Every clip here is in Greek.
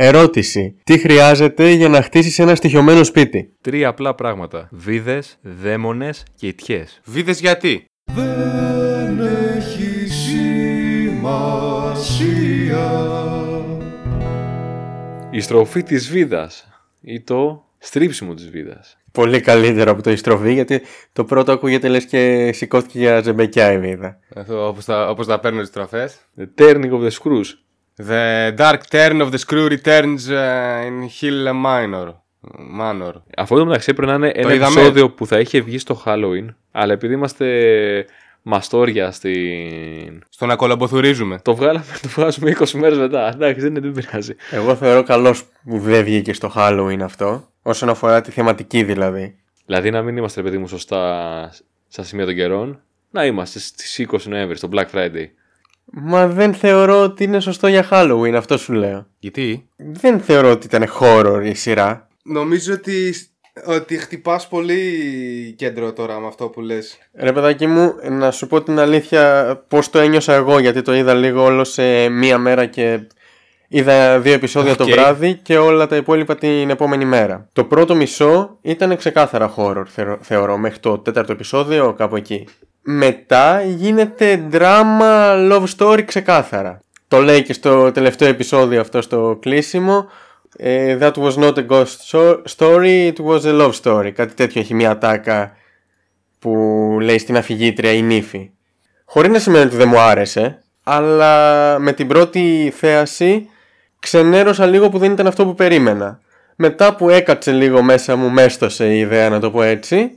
Ερώτηση. Τι χρειάζεται για να χτίσεις ένα στοιχειωμένο σπίτι; Τρία απλά πράγματα. Βίδες, δαίμονες και ιτιές. Βίδες γιατί; Δεν έχει σημασία. Η στροφή της βίδας ή το στρίψιμο της βίδας. Πολύ καλύτερο από το ιστροφή γιατί το πρώτο ακούγεται λες και σηκώθηκε για ζεμπεκιά η βίδα. Αυτό όπως τα, όπως τα παίρνουν τις τροφές. The turning of the screws. The dark turn of the screw returns uh, in Hill Minor. Manor. Αυτό το μεταξύ πρέπει να είναι ένα είδαμε. επεισόδιο που θα είχε βγει στο Halloween, αλλά επειδή είμαστε μαστόρια στην. Στο να κολομποθουρίζουμε. Το βγάλαμε, το βγάζουμε 20 μέρες μετά. Εντάξει, δεν, δεν πειράζει. Εγώ θεωρώ καλός που δεν βγήκε στο Halloween αυτό. Όσον αφορά τη θεματική δηλαδή. Δηλαδή να μην είμαστε, ρε παιδί μου, σωστά στα σημεία των καιρών. Να είμαστε στις 20 Νοέμβρη, στο Black Friday. Μα δεν θεωρώ ότι είναι σωστό για Halloween, αυτό σου λέω. Γιατί; Δεν θεωρώ ότι ήταν horror η σειρά. Νομίζω ότι, ότι χτυπάς πολύ κέντρο τώρα με αυτό που λες. Ρε παιδάκι μου, να σου πω την αλήθεια πώς το ένιωσα εγώ γιατί το είδα λίγο όλο σε μία μέρα και είδα δύο επεισόδια το Οκ. βράδυ και όλα τα υπόλοιπα την επόμενη μέρα. Το πρώτο μισό ήταν ξεκάθαρα horror θεω- θεωρώ μέχρι το τέταρτο επεισόδιο κάπου εκεί. Μετά γίνεται drama love story ξεκάθαρα. Το λέει και στο τελευταίο επεισόδιο αυτό στο κλείσιμο. Ε, that was not a ghost so- story, it was a love story. Κάτι τέτοιο έχει μια τάκα που λέει στην αφηγήτρια η νύφη. Χωρίς να σημαίνει ότι δεν μου άρεσε, αλλά με την πρώτη θέαση ξενέρωσα λίγο που δεν ήταν αυτό που περίμενα. Μετά που έκατσε λίγο μέσα μου, μέστοσε η ιδέα να το πω έτσι,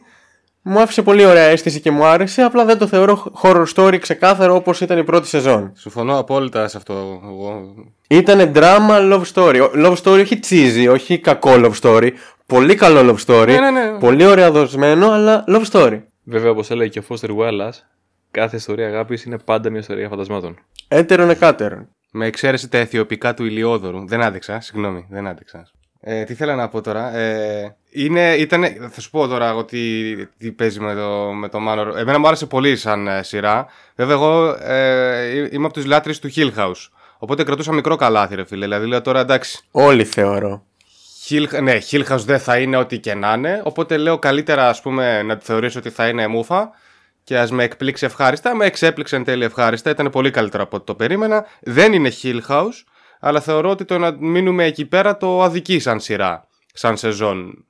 μου άφησε πολύ ωραία αίσθηση και μου άρεσε, απλά δεν το θεωρώ horror story ξεκάθαρο όπως ήταν η πρώτη σεζόν. Συμφωνώ απόλυτα σε αυτό. Εγώ. Ήτανε drama love story. Ο- Love story όχι cheesy, όχι κακό love story. Πολύ καλό love story. Ναι, ναι, ναι. Πολύ ωραία δοσμένο, αλλά love story. Βέβαια, όπως έλεγε και ο Foster Wallace, κάθε ιστορία αγάπης είναι πάντα μια ιστορία φαντασμάτων. Έτερον εκάτερον. Με εξαίρεση τα αιθιοπικά του Ηλιόδωρου. Δεν άντεξα, συγγνώμη, δεν άντεξα. Ε, τι θέλω να πω τώρα. Ε, είναι, ήτανε, θα σου πω τώρα ότι τι παίζει με το, με το Manor. Εμένα μου άρεσε πολύ σαν ε, σειρά. Βέβαια, εγώ ε, είμαι από τους λάτρε του Hill House. Οπότε κρατούσα μικρό καλάθι, ρε φίλε. Δηλαδή, λέω τώρα εντάξει. Όλοι θεωρώ. Hill, ναι, Hill House δεν θα είναι ό,τι και να είναι. Οπότε λέω καλύτερα ας πούμε, να τη θεωρήσω ότι θα είναι μούφα και ας με εκπλήξει ευχάριστα. Με εξέπληξε εν τέλει ευχάριστα. Ήταν πολύ καλύτερο από ό,τι το περίμενα. Δεν είναι Hill House, αλλά θεωρώ ότι το να μείνουμε εκεί πέρα το αδικεί σαν σειρά, σαν σεζόν.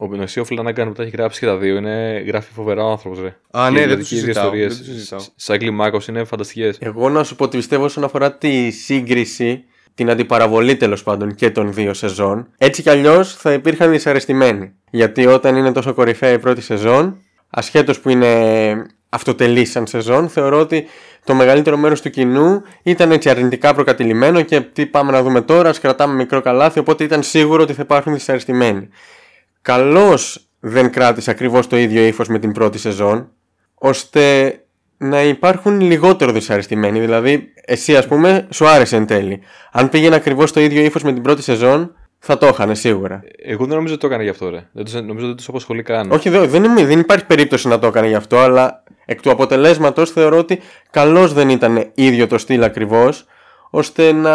Ο Πινοσίο Φλανάγκαν που τα έχει γράψει και τα δύο είναι, γράφει φοβερά άνθρωπος, ρε. Α, ναι, Και δεν δηλαδή το και οι δύο συζητάω, ιστορίες δεν το συζητάω. σ- Σαν κλιμάκος είναι φανταστικές. Εγώ να σου πω ότι πιστεύω όσον αφορά τη σύγκριση, την αντιπαραβολή τέλος πάντων και των δύο σεζόν, έτσι κι αλλιώς θα υπήρχαν δυσαρεστημένοι. Γιατί όταν είναι τόσο κορυφαία η πρώτη σεζόν, ασχέτως που είναι αυτοτελής σαν σεζόν, θεωρώ ότι το μεγαλύτερο μέρος του κοινού ήταν έτσι αρνητικά προκατηλημένο και τι πάμε να δούμε τώρα, ας κρατάμε μικρό καλάθι, οπότε ήταν σίγουρο ότι θα υπάρχουν δυσαρεστημένοι. Καλώς δεν κράτησε ακριβώς το ίδιο ύφος με την πρώτη σεζόν, ώστε να υπάρχουν λιγότερο δυσαρεστημένοι. Δηλαδή, εσύ, ας πούμε, σου άρεσε εν τέλει. Αν πήγαινε ακριβώς το ίδιο ύφος με την πρώτη σεζόν, θα το είχαν σίγουρα. Εγώ δεν νομίζω ότι το έκανε γι' αυτό, ρε. Δεν τους, νομίζω ότι τους απασχολεί καν. Όχι, δε- δεν, είμαι- δεν υπάρχει περίπτωση να το έκανε γι' αυτό, αλλά εκ του αποτελέσματος θεωρώ ότι καλώ δεν ήταν ίδιο το στυλ ακριβώς, ώστε να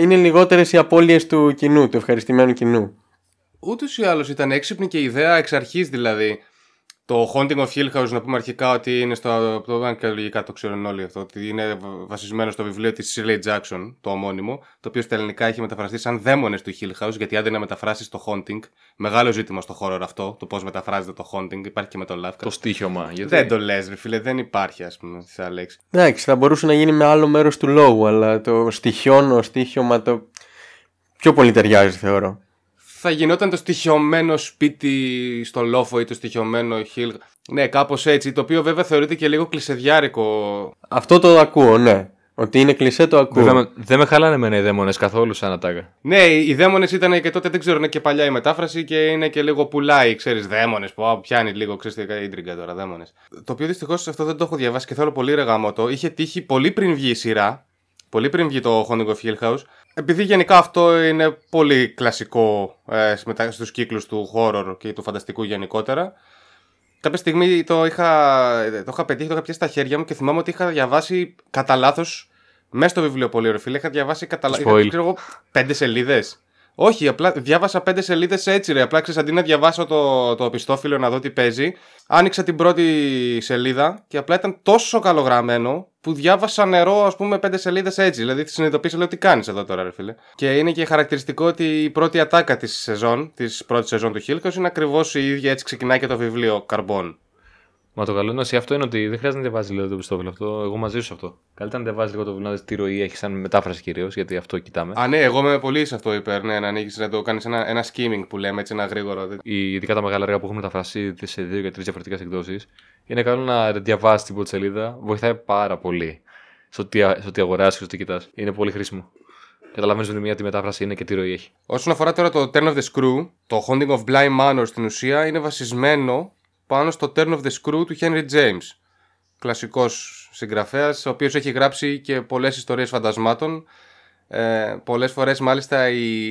είναι λιγότερες οι απώλειες του κοινού, του ευχαριστημένου κοινού. Ούτως ή άλλως ήταν έξυπνη και η ιδέα εξ αρχής δηλαδή. Το Haunting of Hill House, να πούμε αρχικά ότι είναι στο. Το αν και λογικά το ξέρουν όλοι αυτό. Ότι είναι βασισμένο στο βιβλίο της Shirley Jackson, το ομώνυμο. Το οποίο στα ελληνικά έχει μεταφραστεί σαν δαίμονες του Hill House. Γιατί άντε να μεταφράσεις το Haunting. Μεγάλο ζήτημα στο χώρο αυτό. Το πώς μεταφράζεται το Haunting. Υπάρχει και με το Lovecraft. Το στίχημα. Γιατί... Δεν το λες, ρε φίλε, δεν υπάρχει, ας πούμε, σαν λέξη. Εντάξει, θα μπορούσε να γίνει με άλλο μέρος του λόγου, αλλά το στοιχιώνω, στοίχημα, το πιο πολύ ταιριάζει θεωρώ. Θα γινόταν το στοιχειωμένο σπίτι στο λόφο ή το στοιχειωμένο Hill. Ναι, κάπως έτσι. Το οποίο βέβαια θεωρείται και λίγο κλεισεδιάρικο Αυτό το ακούω, ναι. Ότι είναι κλεισέ το ακούω. Βέβαια, δεν με χαλάνε εμένα οι δαίμονες καθόλου σαν ατάκα. Ναι, οι δαίμονες ήταν και τότε, δεν ξέρω, είναι και παλιά η μετάφραση και είναι και λίγο πουλάει, ξέρεις, δαίμονες. Που α, πιάνει λίγο, ξέρεις τι ίντριγκα τώρα, δαίμονες. Το οποίο δυστυχώς αυτό δεν το έχω διαβάσει και θέλω πολύ ρεγάμοτο. Είχε τύχει πολύ πριν βγει η σειρά, πολύ πριν βγει το Haunting of Hill House. Επειδή γενικά αυτό είναι πολύ κλασικό ε, μετα- στους κύκλους του horror και του φανταστικού γενικότερα. Κάποια στιγμή το είχα, το είχα πετύχει, το είχα πιάσει στα χέρια μου και θυμάμαι ότι είχα διαβάσει κατά λάθος Μέσα στο βιβλίο πολύ ρε φίλε. Είχα διαβάσει καταλα... Spoil. είχα, ξέρω εγώ, πέντε σελίδες. Όχι, απλά διάβασα πέντε σελίδες έτσι ρε. Απλά ξέρεις, αντί να διαβάσω το, το πιστόφυλλο να δω τι παίζει, άνοιξα την πρώτη σελίδα και απλά ήταν τόσο καλογραμμένο που διάβασα νερό, ας πούμε, πέντε σελίδες έτσι. Δηλαδή συνειδητοποίησα, λέω τι κάνεις εδώ τώρα, ρε φίλε. Και είναι και χαρακτηριστικό ότι η πρώτη ατάκα της σεζόν, της πρώτης σεζόν του Χίλκος, είναι ακριβώς η ίδια έτσι ξεκινάει και το βιβλίο Καρμπών. Μα το καλό είναι σε αυτό είναι ότι δεν χρειάζεται να διαβάζει λίγο το πιστόφυλλο αυτό. Εγώ μαζί σου σε αυτό. Καλύτερα να διαβάζει λίγο το βιβλίο, να δει τι ροή έχει σαν μετάφραση κυρίως, γιατί αυτό κοιτάμε. Α, ναι, εγώ είμαι πολύ σε αυτό υπέρ. Ναι, να ανοίξει να το κάνεις ένα, ένα skimming που λέμε έτσι, ένα γρήγορο. Οι, ειδικά τα μεγάλα έργα που έχουν μεταφραστεί σε δύο και τρεις διαφορετικές εκδόσεις. Είναι καλό να διαβάσεις την πρώτη σελίδα. Βοηθάει πάρα πολύ στο τι, α- στο τι αγοράζεις και στο τι κοιτάς. Είναι πολύ χρήσιμο. Καταλαβαίνεις με τη μία τι μετάφραση είναι και τι ροή έχει. Όσον αφορά τώρα το Turn of the Screw, το Haunting of Bly Manor στην ουσία είναι βασισμένο πάνω στο Turn of the Screw του Henry James. Κλασικός συγγραφέας, ο οποίος έχει γράψει και πολλές ιστορίες φαντασμάτων. Ε, πολλές φορές μάλιστα οι,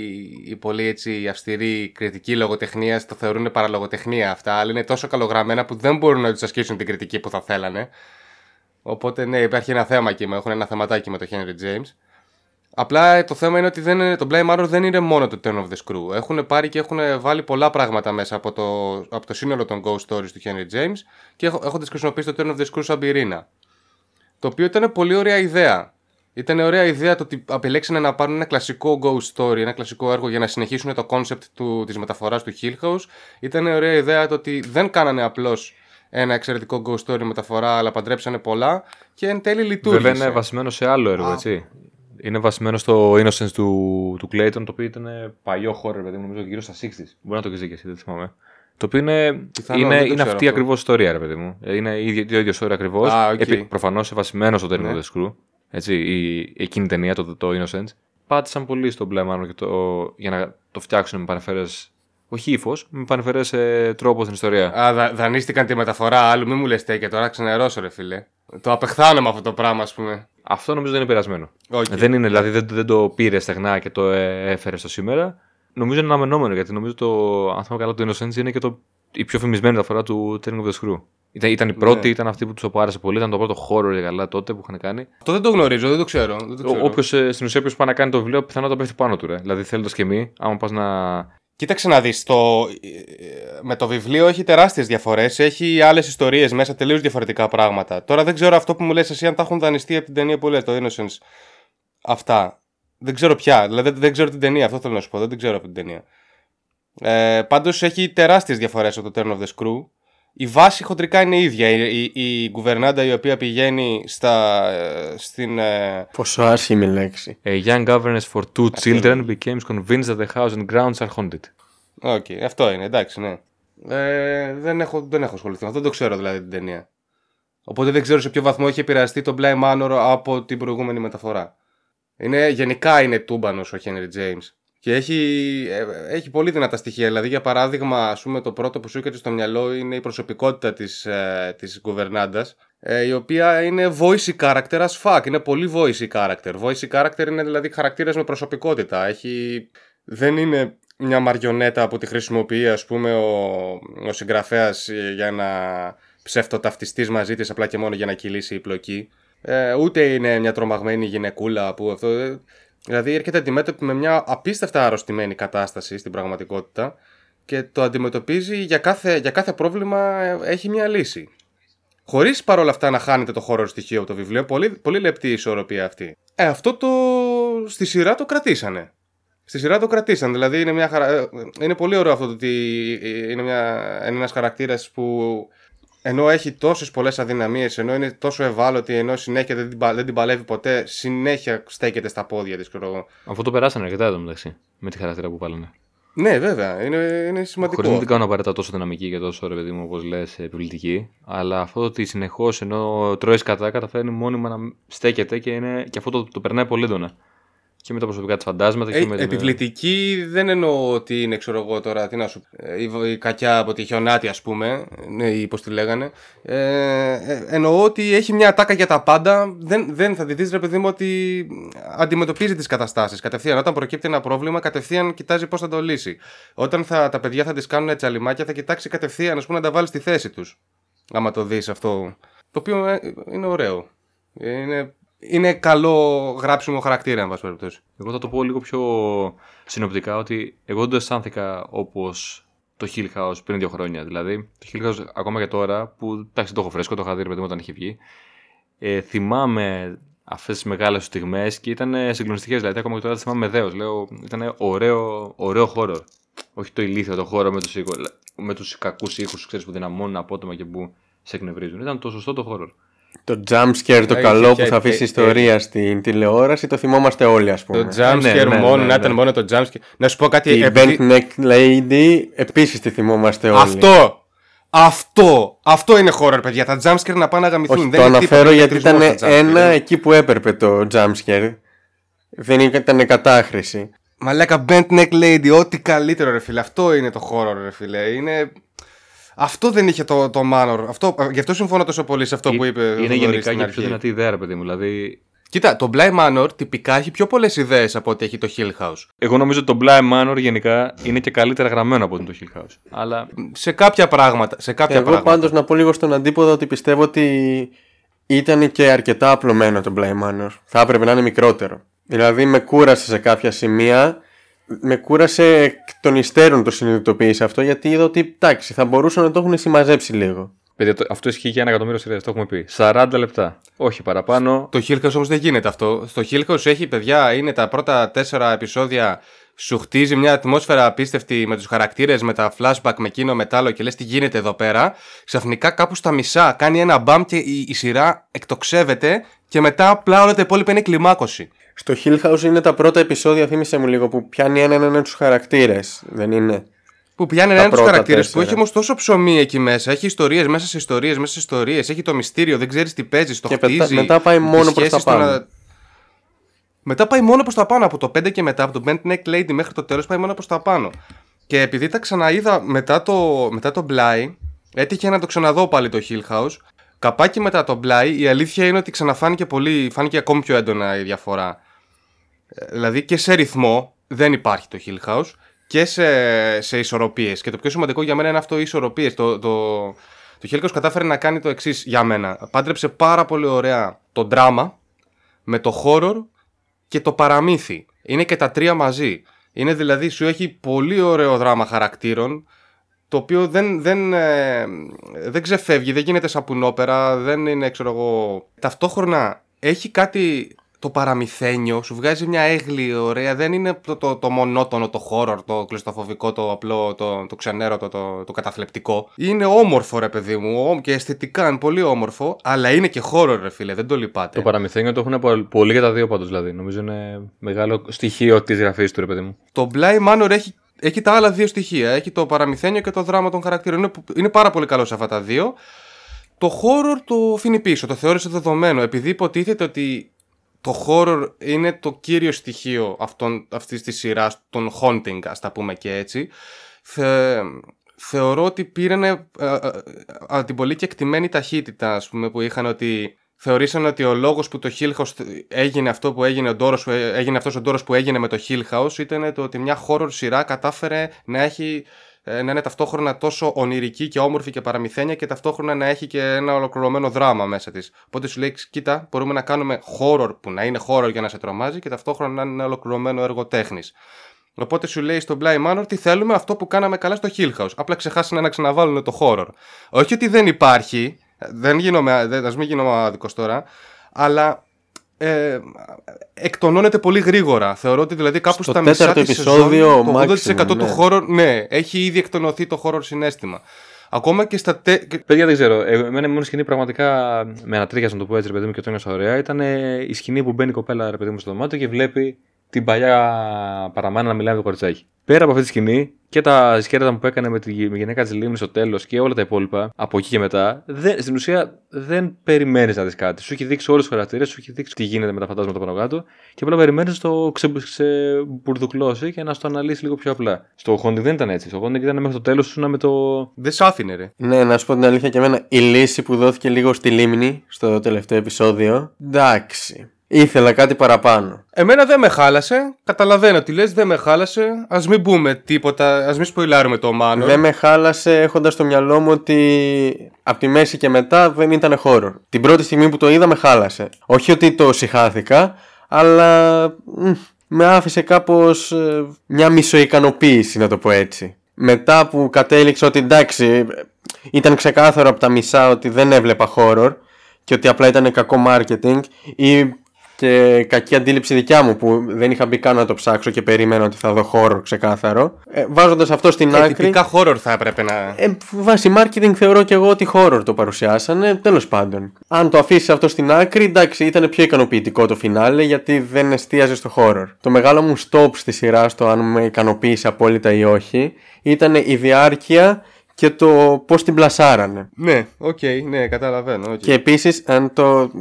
οι πολύ έτσι αυστηροί κριτικοί λογοτεχνίας το θεωρούν παραλογοτεχνία αυτά, αλλά είναι τόσο καλογραμμένα που δεν μπορούν να τους ασκήσουν την κριτική που θα θέλανε. Οπότε ναι, υπάρχει ένα θέμα εκεί, έχουν ένα θεματάκι με το Henry James. Απλά το θέμα είναι ότι δεν είναι, το Bly Manor δεν είναι μόνο το Turn of the Screw. Έχουν πάρει και έχουν βάλει πολλά πράγματα μέσα από το, από το σύνολο των Ghost Stories του Henry James και έχοντας χρησιμοποιήσει το Turn of the Screw σαν πυρήνα. Το οποίο ήταν πολύ ωραία ιδέα. Ήταν ωραία ιδέα το ότι επιλέξανε να πάρουν ένα κλασικό ghost story, ένα κλασικό έργο για να συνεχίσουν το concept του, της μεταφοράς του Hill House. Ήταν ωραία ιδέα το ότι δεν κάνανε απλώς ένα εξαιρετικό ghost story μεταφορά, αλλά παντρέψανε πολλά και εν τέλει λειτουργήσε. Βέβαια είναι βασισμένο σε άλλο έργο, έτσι. Είναι βασισμένο στο Innocence του, του Clayton, το οποίο ήταν παλιό horror, παιδί μου, νομίζω γύρω στα 60s. Μπορεί να το έχεις δει και εσύ, δεν θυμάμαι. Το οποίο είναι, Πιθανό, είναι, δεν το είναι ξέρω αυτή αυτό. ακριβώς ιστορία, ρε παιδί μου. Ε, Είναι η ίδια- το ίδιο story ακριβώς. Α, οκ. Προφανώς βασισμένο στο Turn Ναι. of the Screw. Έτσι, η, εκείνη η ταινία, το, το Innocents. Πάτησαν πολύ στο Bly Manor και το, για να το φτιάξουν με παρεμφερή. Όχι ύφος, με παρεμφερή ε, τρόπο στην ιστορία. Α, δα, δανείστηκαν τη μεταφορά άλλου, μην μου λες και τώρα ξενερώσω, ρε φίλε. Το απεχθάνομαι αυτό το πράγμα, ας πούμε. Αυτό νομίζω δεν είναι περασμένο. Οκ. Δεν είναι, δηλαδή δεν, δεν το πήρε στεγνά και το ε, έφερε στο σήμερα. Νομίζω είναι αναμενόμενο γιατί νομίζω το, αν θυμάμαι καλά, το Innocence είναι και το, η πιο φημισμένη μεταφορά του Turning of the Screw. Ήταν, ήταν η πρώτη, Ναι. ήταν αυτή που τους άρεσε πολύ, ήταν το πρώτο horror για καλά τότε που είχαν κάνει. Αυτό δεν το γνωρίζω, δεν το ξέρω. Δεν το ξέρω. Όποιος στην ουσία όποιος πάει να κάνει το βιβλίο, πιθανότατα πέφτει πάνω του. Ρε. Δηλαδή θέλοντας και μη, άμα πας να. Κοίταξε να δεις, το... με το βιβλίο έχει τεράστιες διαφορές, έχει άλλες ιστορίες μέσα, τελείως διαφορετικά πράγματα. Τώρα δεν ξέρω αυτό που μου λες εσύ αν τα έχουν δανειστεί από την ταινία που λέει, το Innocence. Αυτά. Δεν ξέρω πια, δηλαδή δεν, δεν ξέρω την ταινία, αυτό θέλω να σου πω, δεν την ξέρω από την ταινία. Ε, πάντως έχει τεράστιες διαφορές από το Turn of the Screw. Η βάση χοντρικά είναι ίδια. Η, η, η κουβερνάντα η οποία πηγαίνει στα, ε, στην... ε, Πόσο άσχημη λέξη. A young governess for two children became convinced that the house and grounds are haunted. Οκ, αυτό είναι, εντάξει, ναι. Ε, δεν, έχω, δεν έχω ασχοληθεί με αυτό, δεν το ξέρω δηλαδή την ταινία. Οπότε δεν ξέρω σε ποιο βαθμό έχει επηρεαστεί το Bly Manor από την προηγούμενη μεταφορά. Είναι, γενικά είναι τούμπανος ο Henry James. Και έχει, ε, έχει πολύ δυνατά στοιχεία. Δηλαδή, για παράδειγμα, ας πούμε, το πρώτο που σου έρχεται στο μυαλό είναι η προσωπικότητα της, ε, της κουβερνάντας, ε, η οποία είναι voice character as fuck. Είναι πολύ voice character. Voice character είναι δηλαδή χαρακτήρας με προσωπικότητα. Έχει... Δεν είναι μια μαριονέτα που τη χρησιμοποιεί, ας πούμε, ο, ο συγγραφέας ε, για να ψευτοταυτιστείς μαζί της απλά και μόνο για να κυλήσει η πλοκή. Ε, ούτε είναι μια τρομαγμένη γυναικούλα που αυτό... ε, Δηλαδή έρχεται αντιμέτωπη με μια απίστευτα αρρωστημένη κατάσταση στην πραγματικότητα και το αντιμετωπίζει για κάθε, για κάθε πρόβλημα ε, έχει μια λύση. Χωρίς παρόλα αυτά να χάνεται το χώρο στοιχείο από το βιβλίο, πολύ, πολύ λεπτή η ισορροπία αυτή. Ε, αυτό το στη σειρά το κρατήσανε. Στη σειρά το κρατήσανε. Δηλαδή είναι, μια χαρα... ε, είναι πολύ ωραίο αυτό το ότι είναι, μια... είναι ένας χαρακτήρας που ενώ έχει τόσες πολλές αδυναμίες, ενώ είναι τόσο ευάλωτη, ενώ συνέχεια δεν την, πα- δεν την παλεύει ποτέ, συνέχεια στέκεται στα πόδια της, ξέρω εγώ. Αυτό το περάσανε αρκετά εδώ μεταξύ. Με τη χαρακτήρα που βάλανε. Ναι, βέβαια, είναι, είναι σημαντικό. Χωρίς να την κάνω απαραίτητα τόσο δυναμική και τόσο ρε παιδί μου, όπως λες, επιβλητική. Αλλά αυτό ότι συνεχώς ενώ τρώεις κατά, καταφέρνει μόνιμα να στέκεται και, είναι... και αυτό το, το περνάει πολύ έντονα. Και με τα προσωπικά της φαντάσματα Ε, και με την. επιβλητική δεν εννοώ ότι είναι, ξέρω εγώ τώρα, τι να σου ε, η, η κακιά από τη χιονάτη, ας πούμε, ναι, ή πώς τη λέγανε. Ε, ε, εννοώ ότι έχει μια ατάκα για τα πάντα. Δεν, δεν θα τη δεις, ρε παιδί μου, ότι αντιμετωπίζει τις καταστάσεις κατευθείαν. Όταν προκύπτει ένα πρόβλημα, κατευθείαν κοιτάζει πώς θα το λύσει. Όταν θα, τα παιδιά θα τις κάνουν τσαλιμάκια, θα κοιτάξει κατευθείαν, ας πούμε, να τα βάλει στη θέση τους. Άμα το δεις αυτό. Το οποίο ε, είναι ωραίο. Είναι είναι καλό γράψιμο χαρακτήρα, εν πάση περιπτώσει. Εγώ θα το πω λίγο πιο συνοπτικά ότι εγώ δεν το αισθάνθηκα όπως το Hill House πριν δύο χρόνια. Δηλαδή, το Hill House ακόμα και τώρα που εντάξει, το έχω φρέσκο, το είχα δει ρε παιδί μου όταν είχε βγει. Ε, θυμάμαι αυτές τις μεγάλες στιγμές και ήταν συγκλονιστικές. Δηλαδή, ακόμα και τώρα τις θυμάμαι με δέος. Λέω, ήταν ωραίο, ωραίο χώρο. Όχι το ηλίθιο το χώρο με τους με τους κακούς ήχους που δυναμώνουν απότομα και που σε εκνευρίζουν. Ήταν το σωστό το χώρο. Το jumpscare το Ε, καλό είχε- που θα αφήσει είχε- ιστορία στην τηλεόραση το θυμόμαστε όλοι, ας πούμε. Το jumpscare ναι, ναι, μόνο, ναι, να ναι. ήταν μόνο το jumpscare. Να σου πω κάτι. Η επειδή- Bent Neck Lady επίσης τη θυμόμαστε όλοι. Αυτό! Αυτό! Αυτό είναι horror, παιδιά. Τα jumpscare να πάνε να γαμηθούν. Όχι, Δεν το είναι αναφέρω τίποτα γιατί ήταν ηλεκτρισμός τα jumpscare. ένα εκεί που έπρεπε το jumpscare. Δεν ήταν κατάχρηση. Μαλάκα bent neck lady, ό,τι καλύτερο ρε φίλε. Αυτό είναι το horror ρε φίλε. Είναι... Αυτό δεν είχε το, το Manor. Αυτό, γι' αυτό συμφωνώ τόσο πολύ σε αυτό που είπε. ο Είναι Θοδωρής γενικά στην και αρχή. πιο δυνατή ιδέα, ρε παιδί μου. Δηλαδή, Κοίτα, το Bly Manor τυπικά έχει πιο πολλές ιδέες από ότι έχει το Hill House. εγώ νομίζω ότι το Blind Manor γενικά είναι και καλύτερα γραμμένο από το Hill House. Αλλά Σε κάποια πράγματα. Σε κάποια Εγώ πράγματα. πάντως να πω λίγο στον αντίποδο ότι πιστεύω ότι ήταν και αρκετά απλωμένο το Blame Manor. Θα έπρεπε να είναι μικρότερο. Δηλαδή με κούρασε σε κάποια σημεία, με κούρασε εκ των υστέρων το συνειδητοποίησα αυτό γιατί είδα ότι εντάξει θα μπορούσαν να το έχουν συμμαζέψει λίγο. παιδιά, το- αυτό ισχύει για ένα εκατομμύριο σειρές, το έχουμε πει. 40 λεπτά. Όχι παραπάνω. Το Hill House όμως δεν γίνεται αυτό. Στο Hill House έχει παιδιά, είναι τα πρώτα τέσσερα επεισόδια. Σου χτίζει μια ατμόσφαιρα απίστευτη με τους χαρακτήρες, με τα flashback, με εκείνο, με τ' άλλο και λες τι γίνεται εδώ πέρα. Ξαφνικά κάπου στα μισά κάνει ένα μπαμ και η, η σειρά εκτοξεύεται και μετά απλά όλα τα υπόλοιπα είναι κλιμάκωση. Στο Hill House είναι τα πρώτα επεισόδια, θύμισε μου λίγο, που πιάνει έναν έναν τους χαρακτήρες, δεν είναι. Που πιάνει Τα ένα τους πρώτα χαρακτήρες που τέσσερα. έχει όμως τόσο ψωμί εκεί μέσα. Έχει ιστορίες μέσα σε ιστορίες, μέσα σε ιστορίες. Έχει το μυστήριο, δεν ξέρεις τι παίζεις, το Και χτίζει. μετά- μετά πάει τις μόνο προς τα σχέσεις των πάνω. α- Μετά πάει μόνο προς τα πάνω. Από το 5 και μετά, από το Bent Neck Lady μέχρι το τέλος, πάει μόνο προς τα πάνω. Και επειδή τα ξαναείδα μετά το, μετά το Bly, έτυχε να το ξαναδώ πάλι το Hill House. Καπάκι μετά το Bly, η αλήθεια είναι ότι ξαναφάνηκε πολύ, φάνηκε ακόμη πιο έντονα η διαφορά. Ε, Δηλαδή και σε ρυθμό δεν υπάρχει το Hill House και σε, σε ισορροπίες. Και το πιο σημαντικό για μένα είναι αυτό οι ισορροπίες. Το, το, το Hill House κατάφερε να κάνει το εξής για μένα. Πάντρεψε πάρα πολύ ωραία το δράμα με το horror και το παραμύθι. Είναι και τα τρία μαζί. Είναι δηλαδή σου έχει πολύ ωραίο δράμα χαρακτήρων το οποίο δεν, δεν, ε, δεν ξεφεύγει, δεν γίνεται σαπουνόπερα, δεν είναι ξέρω εγώ. Ταυτόχρονα έχει κάτι το παραμυθένιο, σου βγάζει μια έγλη ωραία, δεν είναι το, το, το μονότονο, το horror, το κλειστοφοβικό, το απλό, το, το ξενέρωτο, το, το καταθλιπτικό. Είναι όμορφο ρε παιδί μου όμ- και αισθητικά είναι πολύ όμορφο, αλλά είναι και horror ρε φίλε, δεν το λυπάτε. Το παραμυθένιο το έχουν πο- πολύ για τα δύο πάντως δηλαδή. Νομίζω είναι μεγάλο στοιχείο της γραφής του, ρε παιδί μου. Το Bly Manor έχει, έχει τα άλλα δύο στοιχεία. Έχει το παραμυθένιο και το δράμα των χαρακτήρων. Είναι, είναι πάρα πολύ καλό σε αυτά τα δύο. Το horror το αφήνει πίσω, το θεώρησε δεδομένο. Επειδή υποτίθεται ότι το horror είναι το κύριο στοιχείο αυτών, αυτής της σειράς, των haunting, ας τα πούμε και έτσι. Θε, θεωρώ ότι πήραν ε, ε, ε, την πολύ κεκτημένη ταχύτητα, ας πούμε, που είχαν ότι θεωρήσαν ότι ο λόγος που το Hill House έγινε αυτό που έγινε, ο ντόρος, που έ- έγινε αυτός ο ντόρος που έγινε με το Hill House ήταν το ότι μια horror σειρά κατάφερε να έχει ε, να είναι ταυτόχρονα τόσο ονειρική και όμορφη και παραμυθένια και ταυτόχρονα να έχει και ένα ολοκληρωμένο δράμα μέσα της. Οπότε σου λέει, κοίτα, μπορούμε να κάνουμε horror που να είναι horror για να σε τρομάζει και ταυτόχρονα να είναι ένα ολοκληρωμένο έργο τέχνης. Οπότε σου λέει στο Bly Manor τι θέλουμε αυτό που κάναμε καλά στο Hill House. Απλά ξεχάσανε να ξαναβάλουν το horror. Όχι ότι δεν υπάρχει, δεν γίνομαι, δεν, ας μην γίνομαι άδικος τώρα, αλλά ε, εκτονώνεται πολύ γρήγορα. Θεωρώ ότι δηλαδή κάπου Στο στα μισά τέταρτο της επεισόδιο σεζόν, το 80% maximum, του ναι. horror, ναι, έχει ήδη εκτονωθεί το horror συνέστημα. Ακόμα και στα. Τε... Παιδιά δεν ξέρω. Εγώ, εμένα η μόνη σκηνή πραγματικά με ανατρίχιασε να το πω έτσι, ρε παιδί μου, και το ένιωσα ωραία. Ήταν ε, η σκηνή που μπαίνει η κοπέλα, ρε παιδί μου, στο δωμάτιο και βλέπει την παλιά παραμάνα να μιλάει με το κοριτσάκι. Πέρα από αυτή τη σκηνή και τα σκέρατα που έκανε με τη γυ- με γυναίκα της Λίμνης στο τέλος και όλα τα υπόλοιπα, από εκεί και μετά, δεν, στην ουσία δεν περιμένεις να δεις κάτι. Σου έχει δείξει όλους τους χαρακτήρες, σου έχει δείξει τι γίνεται με τα φαντάσματα πάνω κάτω και απλά περιμένεις να το ξε, ξεμπουρδουκλώσει και να στο αναλύσεις λίγο πιο απλά. Στο Haunting δεν ήταν έτσι. Στο Haunting ήταν μέχρι το τέλος σου να με το. Δεν σ' άφηνε, ρε. Ναι, να σου πω την αλήθεια και εμένα. Η λύση που δόθηκε λίγο στη λίμνη στο τελευταίο επεισόδιο. Εντάξει. Ήθελα κάτι παραπάνω. Εμένα δεν με χάλασε. Καταλαβαίνω τι λες, δεν με χάλασε. Α μην πούμε τίποτα, ας μην σποϊλάρουμε το Manor. Δεν με χάλασε έχοντας στο μυαλό μου ότι από τη μέση και μετά δεν ήταν horror. Την πρώτη στιγμή που το είδα με χάλασε. Όχι ότι το συχάθηκα, αλλά μ, με άφησε κάπως ε, μια μισοικανοποίηση να το πω έτσι. Μετά που κατέληξα ότι εντάξει ήταν ξεκάθαρο από τα μισά ότι δεν έβλεπα horror και ότι απλά ήταν κακό marketing ή και κακή αντίληψη δικιά μου που δεν είχα μπει καν να το ψάξω και περίμενα ότι θα δω horror ξεκάθαρο. Ε, βάζοντας αυτό στην Ε, άκρη... τυπικά horror θα έπρεπε να. Ε, βάσει marketing θεωρώ και εγώ ότι horror το παρουσιάσανε. Τέλος πάντων. Αν το αφήσεις αυτό στην άκρη, εντάξει, ήταν πιο ικανοποιητικό το φινάλε γιατί δεν εστίαζε στο horror. Το μεγάλο μου stop στη σειρά στο αν με ικανοποίησε απόλυτα ή όχι ήταν η διάρκεια και το πώς την πλασάρανε. Ναι, οκ, ναι, καταλαβαίνω. οκ. Και επίσης, αν το.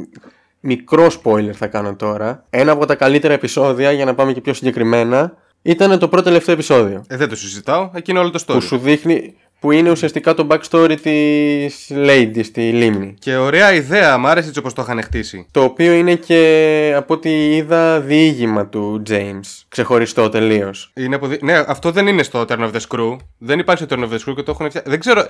Μικρό spoiler θα κάνω τώρα. Ένα από τα καλύτερα επεισόδια, για να πάμε και πιο συγκεκριμένα, ήταν το προτελευταίο επεισόδιο. Ε, δεν το συζητάω. Εκεί είναι όλο το story. Που σου δείχνει. που είναι ουσιαστικά το backstory της Lady στη λίμνη. Και ωραία ιδέα, μ' άρεσε έτσι όπως το είχαν χτίσει. Το οποίο είναι και από ό,τι είδα διήγημα του James. Ξεχωριστό τελείως. Είναι αποδει... Ναι, αυτό δεν είναι στο Turn of the Screw. Δεν υπάρχει στο Turn of the Screw και το έχουν φτιάξει. Δεν ξέρω.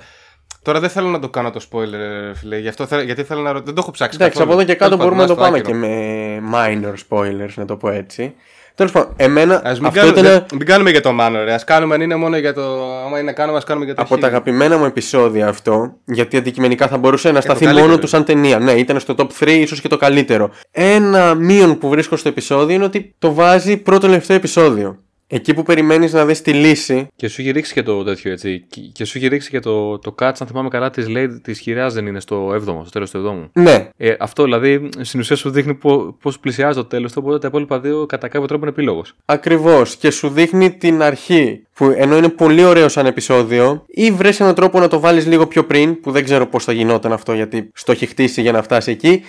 Τώρα δεν θέλω να το κάνω το spoiler, ρε φίλε. Γι αυτό θέλω... Γιατί θέλω να ρωτήσω. Δεν το έχω ψάξει. Εντάξει, από καθόλου. εδώ και κάτω Τέλος μπορούμε να το πάντων, πάμε στο και άκυρο. με minor spoilers, να το πω έτσι. Τέλος πάντων, εμένα Ας μην, αυτό κάνουμε, ήταν δεν- μην κάνουμε για το Manor, ρε. Ας κάνουμε αν είναι μόνο για το. Άμα είναι να κάνουμε, ας κάνουμε για το. από τα χίλιο. αγαπημένα μου επεισόδια αυτό, γιατί αντικειμενικά θα μπορούσε να σταθεί καλύτερο μόνο είναι. τους σαν ταινία. Ναι, ήταν στο top 3, ίσως και το καλύτερο. Ένα μείον που βρίσκω στο επεισόδιο είναι ότι το βάζει πρώτο τελευταίο επεισόδιο. Εκεί που περιμένεις να δεις τη λύση, Και σου έχει ρίξει και το τέτοιο έτσι. Και- Και σου έχει ρίξει και το, το catch, αν θυμάμαι καλά, της Lady της χειράς δεν είναι στο 7ο, στο τέλος του 7ου. ναι, Ε, αυτό δηλαδή στην ουσία σου δείχνει πώς πλησιάζει το τέλος του, οπότε τα υπόλοιπα δύο κατά κάποιο τρόπο είναι επίλογος. Ακριβώς. Και σου δείχνει την αρχή που ενώ είναι πολύ ωραίο σαν επεισόδιο, ή βρει έναν τρόπο να το βάλεις λίγο πιο πριν, που δεν ξέρω πώς θα γινόταν αυτό γιατί στο έχει χτίσει για να φτάσει εκεί,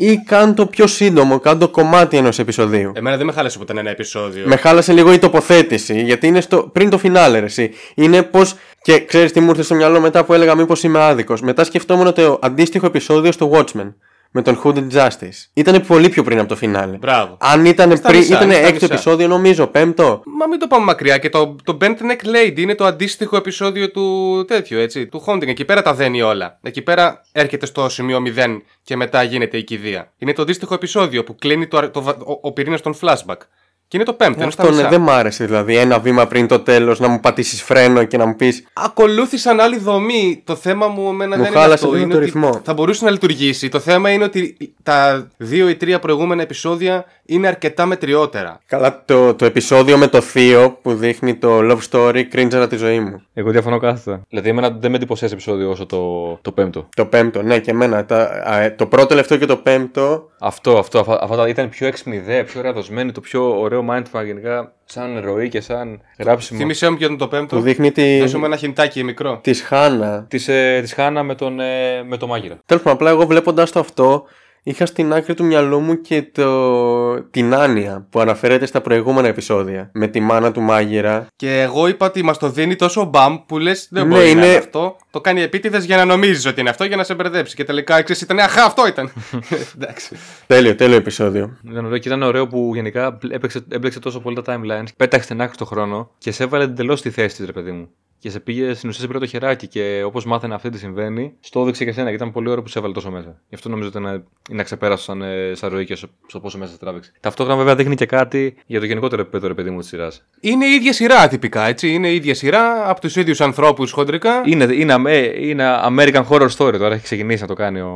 ή κάν το πιο σύντομο, κάν το κομμάτι ενός επεισοδίου. Εμένα δεν με χάλασε που ήταν ένα επεισόδιο. Με χάλασε λίγο η τοποθέτηση, γιατί είναι στο, πριν το φινάλε, ρε, εσύ. Είναι πως. Και ξέρεις τι μου ήρθε στο μυαλό μετά που έλεγα μήπως είμαι άδικος. Μετά σκεφτόμουν το αντίστοιχο επεισόδιο στο Watchmen. Με τον Hooded Justice. Ήταν πολύ πιο πριν από το φινάλε. Μπράβο. Αν ήταν Στα πριν. μισά, Ήταν είναι στα έκτο μισά. επεισόδιο, νομίζω, πέμπτο. Μα μην το πάμε μακριά. Και το, το Bent Neck Lady είναι το αντίστοιχο επεισόδιο του τέτοιου, έτσι. Του Haunting. Εκεί πέρα τα δένει όλα. Εκεί πέρα έρχεται στο σημείο 0 και μετά γίνεται η κηδεία. Είναι το αντίστοιχο επεισόδιο που κλείνει το, το, ο, ο πυρήνας των flashback. Και είναι το πέμπτο. είναι στα Αυτό ναι, μισά. δεν μ' άρεσε δηλαδή. Ένα βήμα πριν το τέλος να μου πατήσεις φρένο και να μου πεις. Ακολούθησαν άλλη δομή. Το θέμα μου εμένα Μου δεν είναι χάλασε αυτό. λίγο Είναι το ότι ρυθμό. Θα μπορούσε να λειτουργήσει. Το θέμα είναι ότι τα δύο ή τρία προηγούμενα επεισόδια είναι αρκετά μετριότερα. Καλά, το, το επεισόδιο με το θείο που δείχνει το love story κρίντζαρα τη ζωή μου. Εγώ διαφωνώ κάθετα. Δηλαδή, εμένα δεν με εντυπωσιάζει επεισόδιο όσο το, το πέμπτο. Το πέμπτο, ναι, και εμένα. Τα, α, το πρώτο τελευταίο και το πέμπτο. Αυτό, αυτό, αυτά, αυτά τα- ήταν πιο έξυπνη ιδέα, πιο ωραία δοσμένη, το πιο ωραίο mindfuck γενικά, σαν ροή και σαν γράψιμο. Θύμησέ μου ποιο είναι το πέμπτο. Που δείχνει τη, Δώσε μου ένα χιντάκι μικρό. της Χάνα. Της, ε, της Χάνα με τον, ε, με τον μάγειρα. Τέλος πάντων, απλά εγώ βλέποντας το αυτό, είχα στην άκρη του μυαλού μου και το... την άνοια που αναφέρεται στα προηγούμενα επεισόδια. Με τη μάνα του μάγειρα. Και εγώ είπα ότι μας το δίνει τόσο μπαμ που λες δεν Ναι, μπορεί να είναι- είναι αυτό. Το κάνει επίτηδες για να νομίζεις ότι είναι αυτό για να σε μπερδέψει. Και τελικά ξέρει ήταν Αχά, αυτό ήταν. Εντάξει. Τέλειο, τέλειο επεισόδιο. Ήταν ωραίο και ήταν ωραίο που γενικά έπαιξε, έμπλεξε τόσο πολύ τα timelines. Πέταξε την άκρη στο χρόνο και σε έβαλε εντελώς στη θέση της, ρε παιδί μου. Και σε πήγε στην ουσία σε πήρε το χεράκι και όπως μάθαινε αυτή τι συμβαίνει, στο έδειξε και εσένα και ήταν πολύ ωραίο που σε έβαλε τόσο μέσα. Γι' αυτό νομίζω ότι είναι, είναι αξεπέραστο σαν, ε, σαν ροή και στο, στο πόσο μέσα σε τράβηξε. Ταυτόχρονα βέβαια δείχνει και κάτι για το γενικότερο επίπεδο, ρε παιδί μου, της σειράς. Είναι η ίδια σειρά τυπικά, έτσι. Είναι η ίδια σειρά από τους ίδιους ανθρώπους χοντρικά. Είναι, είναι, αμέ- είναι American Horror Story τώρα, έχει ξεκινήσει να το κάνει ο.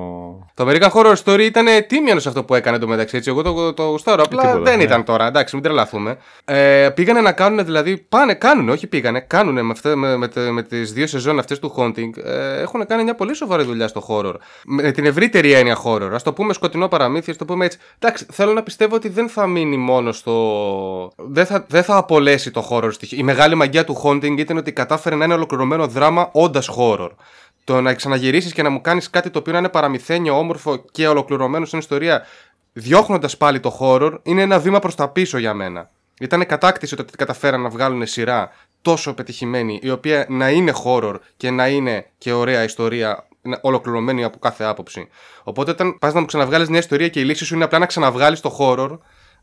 Το American Horror Story ήταν τίμιο σε αυτό που έκανε το μεταξύ. Έτσι. Εγώ το, το γουστάρω. Απλά τίποτα, δεν ναι. ήταν τώρα. Εντάξει, μην τρελαθούμε. Ε, πήγανε να κάνουν δηλαδή. Πάνε, κάνουν, όχι πήγανε. Κάνουν με, αυτέ- με, με, τε- με τις δύο σεζόν αυτές του Haunting. Ε, έχουν κάνει μια πολύ σοβαρή δουλειά στο horror. Με την ευρύτερη έννοια horror. Α το πούμε σκοτεινό παραμύθι, ας το πούμε έτσι. Εντάξει, θέλω να πιστεύω ότι δεν θα μείνει μόνο στο. Δεν θα, δεν θα απολέσει το horror στοιχείο. Η μεγάλη μαγεία του Haunting ήταν ότι κατάφερε να είναι ολοκληρωμένο δράμα όντας horror. Το να ξαναγυρίσεις και να μου κάνεις κάτι το οποίο να είναι παραμυθένιο, όμορφο και ολοκληρωμένο στην ιστορία, διώχνοντας πάλι το horror, είναι ένα βήμα προς τα πίσω για μένα. Ήταν κατάκτηση το ότι καταφέραν να βγάλουν σειρά τόσο πετυχημένη, η οποία να είναι horror και να είναι και ωραία ιστορία είναι ολοκληρωμένη από κάθε άποψη. Οπότε όταν πας να μου ξαναβγάλεις μια ιστορία και η λύση σου είναι απλά να ξαναβγάλεις το horror,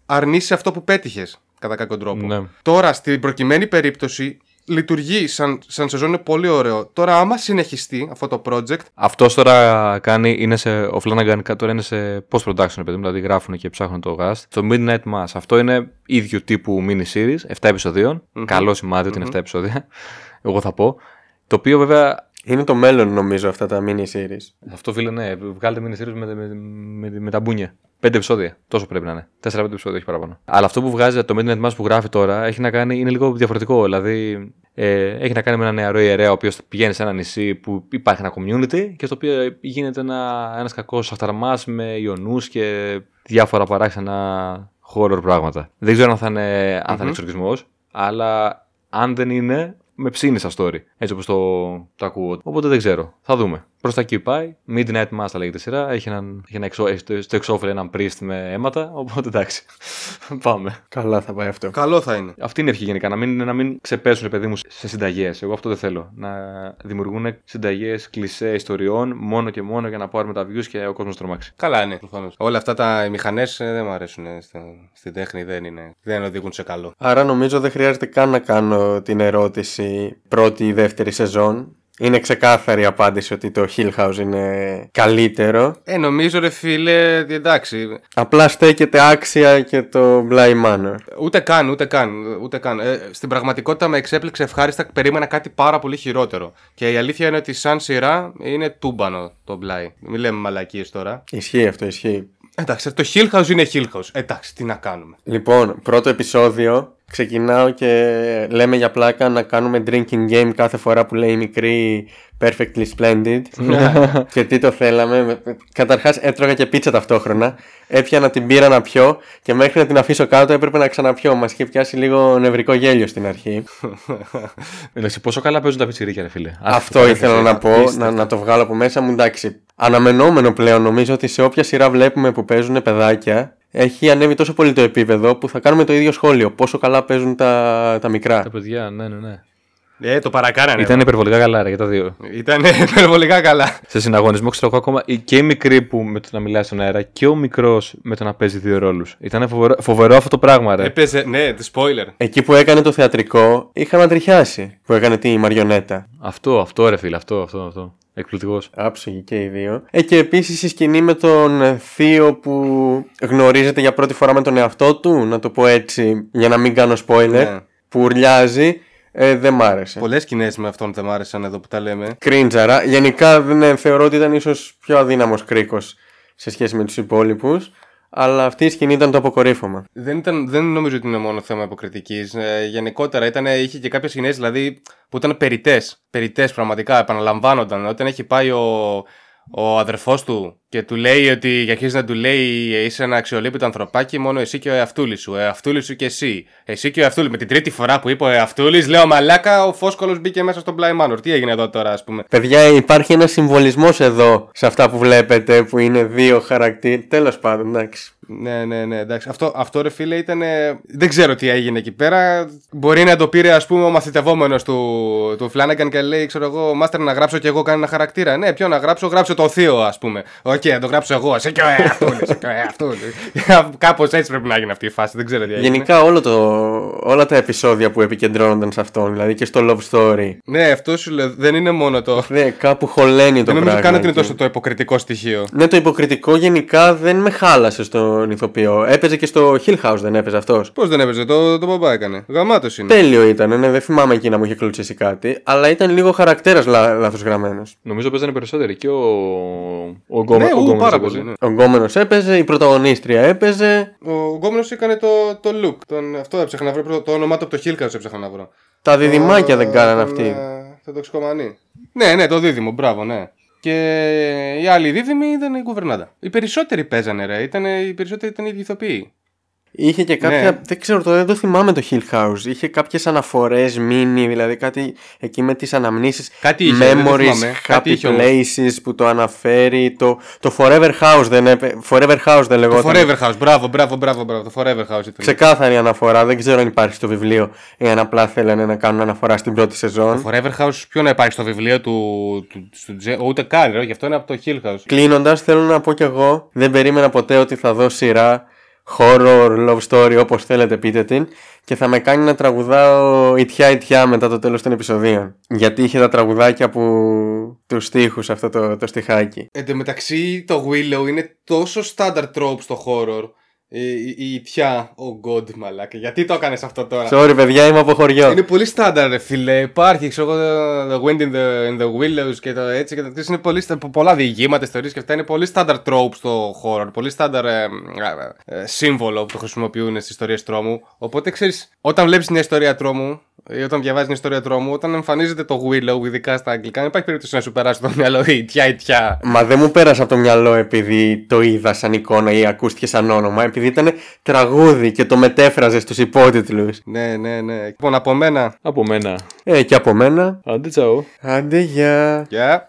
αρνείσαι αυτό που πέτυχες κατά κάποιον τρόπο. Ναι. Τώρα, στην προκειμένη περίπτωση, λειτουργεί σαν, σαν σεζόν, είναι πολύ ωραίο. Τώρα, άμα συνεχιστεί αυτό το project, Αυτός τώρα κάνει, είναι σε, ο Flanagan τώρα είναι σε post-production, παιδί μου, δηλαδή γράφουν και ψάχνουν το cast. Το Midnight Mass, αυτό είναι ίδιο τύπου mini-series, 7 επεισοδιων Καλό σημάδι ότι είναι 7 επεισόδια, εγώ θα πω. Το οποίο βέβαια Είναι το μέλλον νομίζω αυτά τα mini series. Αυτό φίλε, ναι, βγάλετε mini-series με, με, με, με τα μπούνια. Πέντε επεισόδια. Τόσο πρέπει να είναι. Τέσσερα-πέντε επεισόδια, όχι παραπάνω. Αλλά αυτό που βγάζει το Midnight Mass που γράφει τώρα έχει να κάνει, είναι λίγο διαφορετικό. Δηλαδή, ε, έχει να κάνει με ένα νεαρό ιερέα ο οποίος πηγαίνει σε ένα νησί που υπάρχει ένα community και στο οποίο γίνεται ένα ένας κακός αυταρμάς με ιονούς και διάφορα παράξενα horror πράγματα. Δεν ξέρω αν θα είναι, αν θα είναι εξορκισμός, αλλά αν δεν είναι, με ψήνει στα story. Έτσι όπως το, το ακούω. Οπότε δεν ξέρω. Θα δούμε. Προς τα εκεί πάει. Midnight Mass θα λέγεται η σειρά. Έχει, έναν, έχει ένα εξώ, έχει στο- στο εξώφυλλο έναν priest με αίματα. Οπότε εντάξει. Πάμε. Καλά θα πάει αυτό. καλό θα είναι. Αυτή είναι η ευχή γενικά. Να μην, να μην ξεπέσουν, ρε παιδί μου, σε συνταγές. Εγώ αυτό δεν θέλω. Να δημιουργούν συνταγές κλισέ ιστοριών μόνο και μόνο για να πάρουμε τα views και ο κόσμος τρομάξει. Καλά, ναι, προφανώς. Όλα αυτά τα μηχανές δεν μου αρέσουν. ε, στο- Στην τέχνη δεν είναι. Δεν οδηγούν σε καλό. Άρα νομίζω δεν χρειάζεται καν να κάνω την ερώτηση πρώτη ή δεύτερη σεζόν. Είναι ξεκάθαρη η απάντηση ότι το Hill House είναι καλύτερο. Ε, νομίζω ρε φίλε, εντάξει. Απλά στέκεται άξια και το Bly Manor. Ούτε καν, ούτε καν. Ούτε καν. Ε, στην πραγματικότητα με εξέπληξε ευχάριστα. Περίμενα κάτι πάρα πολύ χειρότερο. Και η αλήθεια είναι ότι σαν σειρά είναι τούμπανο το μπλάι. Μην λέμε μαλακίες τώρα. Ισχύει αυτό, ισχύει. Εντάξει, το Hill House είναι Hill House. Εντάξει, τι να κάνουμε. Λοιπόν, πρώτο επεισόδιο. Ξεκινάω και λέμε για πλάκα να κάνουμε drinking game κάθε φορά που λέει η μικρή Perfectly Splendid. και τι το θέλαμε. Καταρχάς έτρωγα και πίτσα ταυτόχρονα. Έπιανα την πύρα να πιω και μέχρι να την αφήσω κάτω έπρεπε να ξαναπιώ. Μας είχε πιάσει λίγο νευρικό γέλιο στην αρχή. Εντάξει, πόσο καλά παίζουν τα πιτσιρίκια, ρε φίλε. Αυτό ήθελα να πω, να, να το βγάλω από μέσα μου. Εντάξει, αναμενόμενο πλέον νομίζω ότι σε όποια σειρά βλέπουμε που παίζουν παιδάκια, έχει ανέβει τόσο πολύ το επίπεδο που θα κάνουμε το ίδιο σχόλιο. Πόσο καλά παίζουν τα, τα μικρά. Τα παιδιά, ναι, ναι, ναι. Ε, το παρακάνανε. Ήταν υπερβολικά καλά, ρε, για τα δύο. Ήταν υπερβολικά καλά. Σε συναγωνισμό, ξέρω εγώ ακόμα, η- και η μικρή που με το να μιλάει στον αέρα και ο μικρός με το να παίζει δύο ρόλους. Ήταν φοβερό, φοβερό αυτό το πράγμα, ρε. Έπαιζε, ναι, τη spoiler. Εκεί που έκανε το θεατρικό, είχα ανατριχιάσει. Που έκανε τη μαριονέτα. Αυτό, αυτό, ρε φίλε, αυτό, αυτό. αυτό. Εκπληκτικός. Άψογοι και οι δύο. Ε, και επίσης η σκηνή με τον ε, Θείο που γνωρίζεται για πρώτη φορά με τον εαυτό του, να το πω έτσι, για να μην κάνω spoiler, Ναι. που ουρλιάζει. Ε, δεν μ' άρεσε. Πολλές σκηνές με αυτόν δεν μ' άρεσαν εδώ που τα λέμε. Κρίντζαρα. Γενικά δεν ε, θεωρώ ότι ήταν ίσως πιο αδύναμος κρίκος σε σχέση με τους υπόλοιπους. Αλλά αυτή η σκηνή ήταν το αποκορύφωμα. Δεν, ήταν, δεν νομίζω ότι είναι μόνο θέμα υποκριτικής. Ε, γενικότερα ήταν, είχε και κάποιες σκηνές δηλαδή, που ήταν περιτέ. Περιτέ πραγματικά, επαναλαμβάνονταν. Όταν έχει πάει ο, ο αδερφός του και του λέει ότι και αρχίζει να του λέει είσαι ένα αξιολύπητο ανθρωπάκι, μόνο εσύ και ο εαυτούλης σου. Ο εαυτούλης σου και εσύ. Εσύ και ο εαυτούλης. Με την τρίτη φορά που είπε ο εαυτούλης, λέω μαλάκα, ο φόσκολος μπήκε μέσα στον Bly Manor. Τι έγινε εδώ τώρα, ας πούμε. Παιδιά, υπάρχει ένας συμβολισμός εδώ σε αυτά που βλέπετε που είναι δύο χαρακτήρες. Τέλος πάντων, εντάξει. Ναι, ναι, ναι, εντάξει. Αυτό, αυτό ρε φίλε ήταν. Δεν ξέρω τι έγινε εκεί πέρα. Μπορεί να το πήρε, ας πούμε, ο μαθητευόμενος του, του Flanagan και λέει, ξέρω εγώ, Μάστερ να γράψω κι εγώ κανένα χαρακτήρα. Ναι, ποιο να γράψω, γράψω το θείο, ας πούμε. Οκ, να το γράψω εγώ. Σε και ο εαυτούλη, σε και ο εαυτούλη. Κάπως έτσι πρέπει να γίνει αυτή η φάση. Δεν ξέρω τι έγινε. Γενικά όλο το, όλα τα επεισόδια που επικεντρώνονταν σε αυτόν, δηλαδή και στο Love Story. Ναι, αυτό σου λέω. Δεν είναι μόνο το. Δε, κάπου χωλαίνει το Δεν νομίζω πράγμα. καν ότι είναι εκεί. τόσο το υποκριτικό στοιχείο. Ναι, το υποκριτικό γενικά δεν με χάλασε στον ηθοποιό. Έπαιζε και στο Hill House, δεν έπαιζε αυτός; Πώς δεν έπαιζε, το, το μπαμπά έκανε. Γαμάτος είναι. Τέλειο ήταν, ναι, δεν θυμάμαι εκεί να μου είχε κλωτσίσει κάτι, αλλά ήταν λίγο χαρακτήρα λα, λάθος γραμμένος. Νομίζω παίζανε περισσότεροι και ο. Ο Γκόμας. Ναι, ο ου, Γκόμας πάρα έπαιζε. πολύ. Ναι. Ο γκόμενος έπαιζε, η πρωταγωνίστρια έπαιζε. Ο Γκόμενος έκανε το, το look. Τον, αυτό έψαχνα να βρω. Το όνομά του από το Hillcast έψαχνα να βρω. Τα διδυμάκια δεν κάνανε τον, αυτοί. ε, Το τοξικομανί. Ναι, ναι, το δίδυμο, μπράβο, ναι. Και οι άλλοι δίδυμοι ήταν η κουβερνάντα. Οι περισσότεροι παίζανε, ρε. Ήταν, οι περισσότεροι ήταν οι ίδιοι ηθοποιοί. Είχε και κάποια. Ναι. Δεν ξέρω, το, δεν το θυμάμαι το Hill House. Είχε κάποιες αναφορές, μίνι, δηλαδή κάτι εκεί με τις αναμνήσεις Κάτι είχε, δεν το Memories, θυμάμαι. Κάτι happy είχε όμως. places που το αναφέρει. Το, το Forever House δεν, έπαι- Forever House δεν Το λεγόταν. Forever House, μπράβο, μπράβο, μπράβο, μπράβο. Το Forever House ήταν. Ξεκάθαρη αναφορά. Δεν ξέρω αν υπάρχει στο βιβλίο ή αν απλά θέλανε να κάνουν αναφορά στην πρώτη σεζόν. Το Forever House, ποιο να υπάρχει στο βιβλίο του. του, του Τζε- ούτε καν, ρε, γι' αυτό είναι από το Hill House. Κλείνοντας, θέλω να πω κι εγώ, δεν περίμενα ποτέ ότι θα δω σειρά horror, love story, όπως θέλετε πείτε την, και θα με κάνει να τραγουδάω ιτιά ιτιά μετά το τέλος των επεισοδίων. Γιατί είχε τα τραγουδάκια που τους στίχους αυτό το, το στιχάκι. Εν τω μεταξύ, το Willow είναι τόσο standard trope στο horror. Η, η, η ιτιά, oh god, μαλάκα. Γιατί το έκανες αυτό τώρα; Sorry, παιδιά, είμαι από χωριό. Είναι πολύ στάνταρ, ρε φίλε. Υπάρχει, ξέρω εγώ, The Wind in the, in the Willows και το έτσι και το τέτοιο. Είναι πολύ, στα- πολλά διηγήματα, ιστορίες και αυτά. Είναι πολύ στάνταρ trope στο horror. Πολύ στάνταρ ε, ε, ε, σύμβολο που το χρησιμοποιούν στις ιστορίες τρόμου. Οπότε ξέρεις, όταν βλέπεις μια ιστορία τρόμου ή όταν διαβάζεις μια ιστορία τρόμου, όταν εμφανίζεται το Willow, ειδικά στα αγγλικά, δεν υπάρχει περίπτωση να σου περάσει το μυαλό η ιτιά, ιτιά. Μα δεν μου πέρασε από το μυαλό επειδή το είδα σαν εικόνα ή ακούστηκε σαν όνομα, επειδή ήταν τραγούδι και το μετέφραζε στους υπότιτλους. Ναι, ναι, ναι. Λοιπόν, από μένα. Από μένα. Ε, και από μένα. Άντε τσαου. Άντε, γεια. Γεια.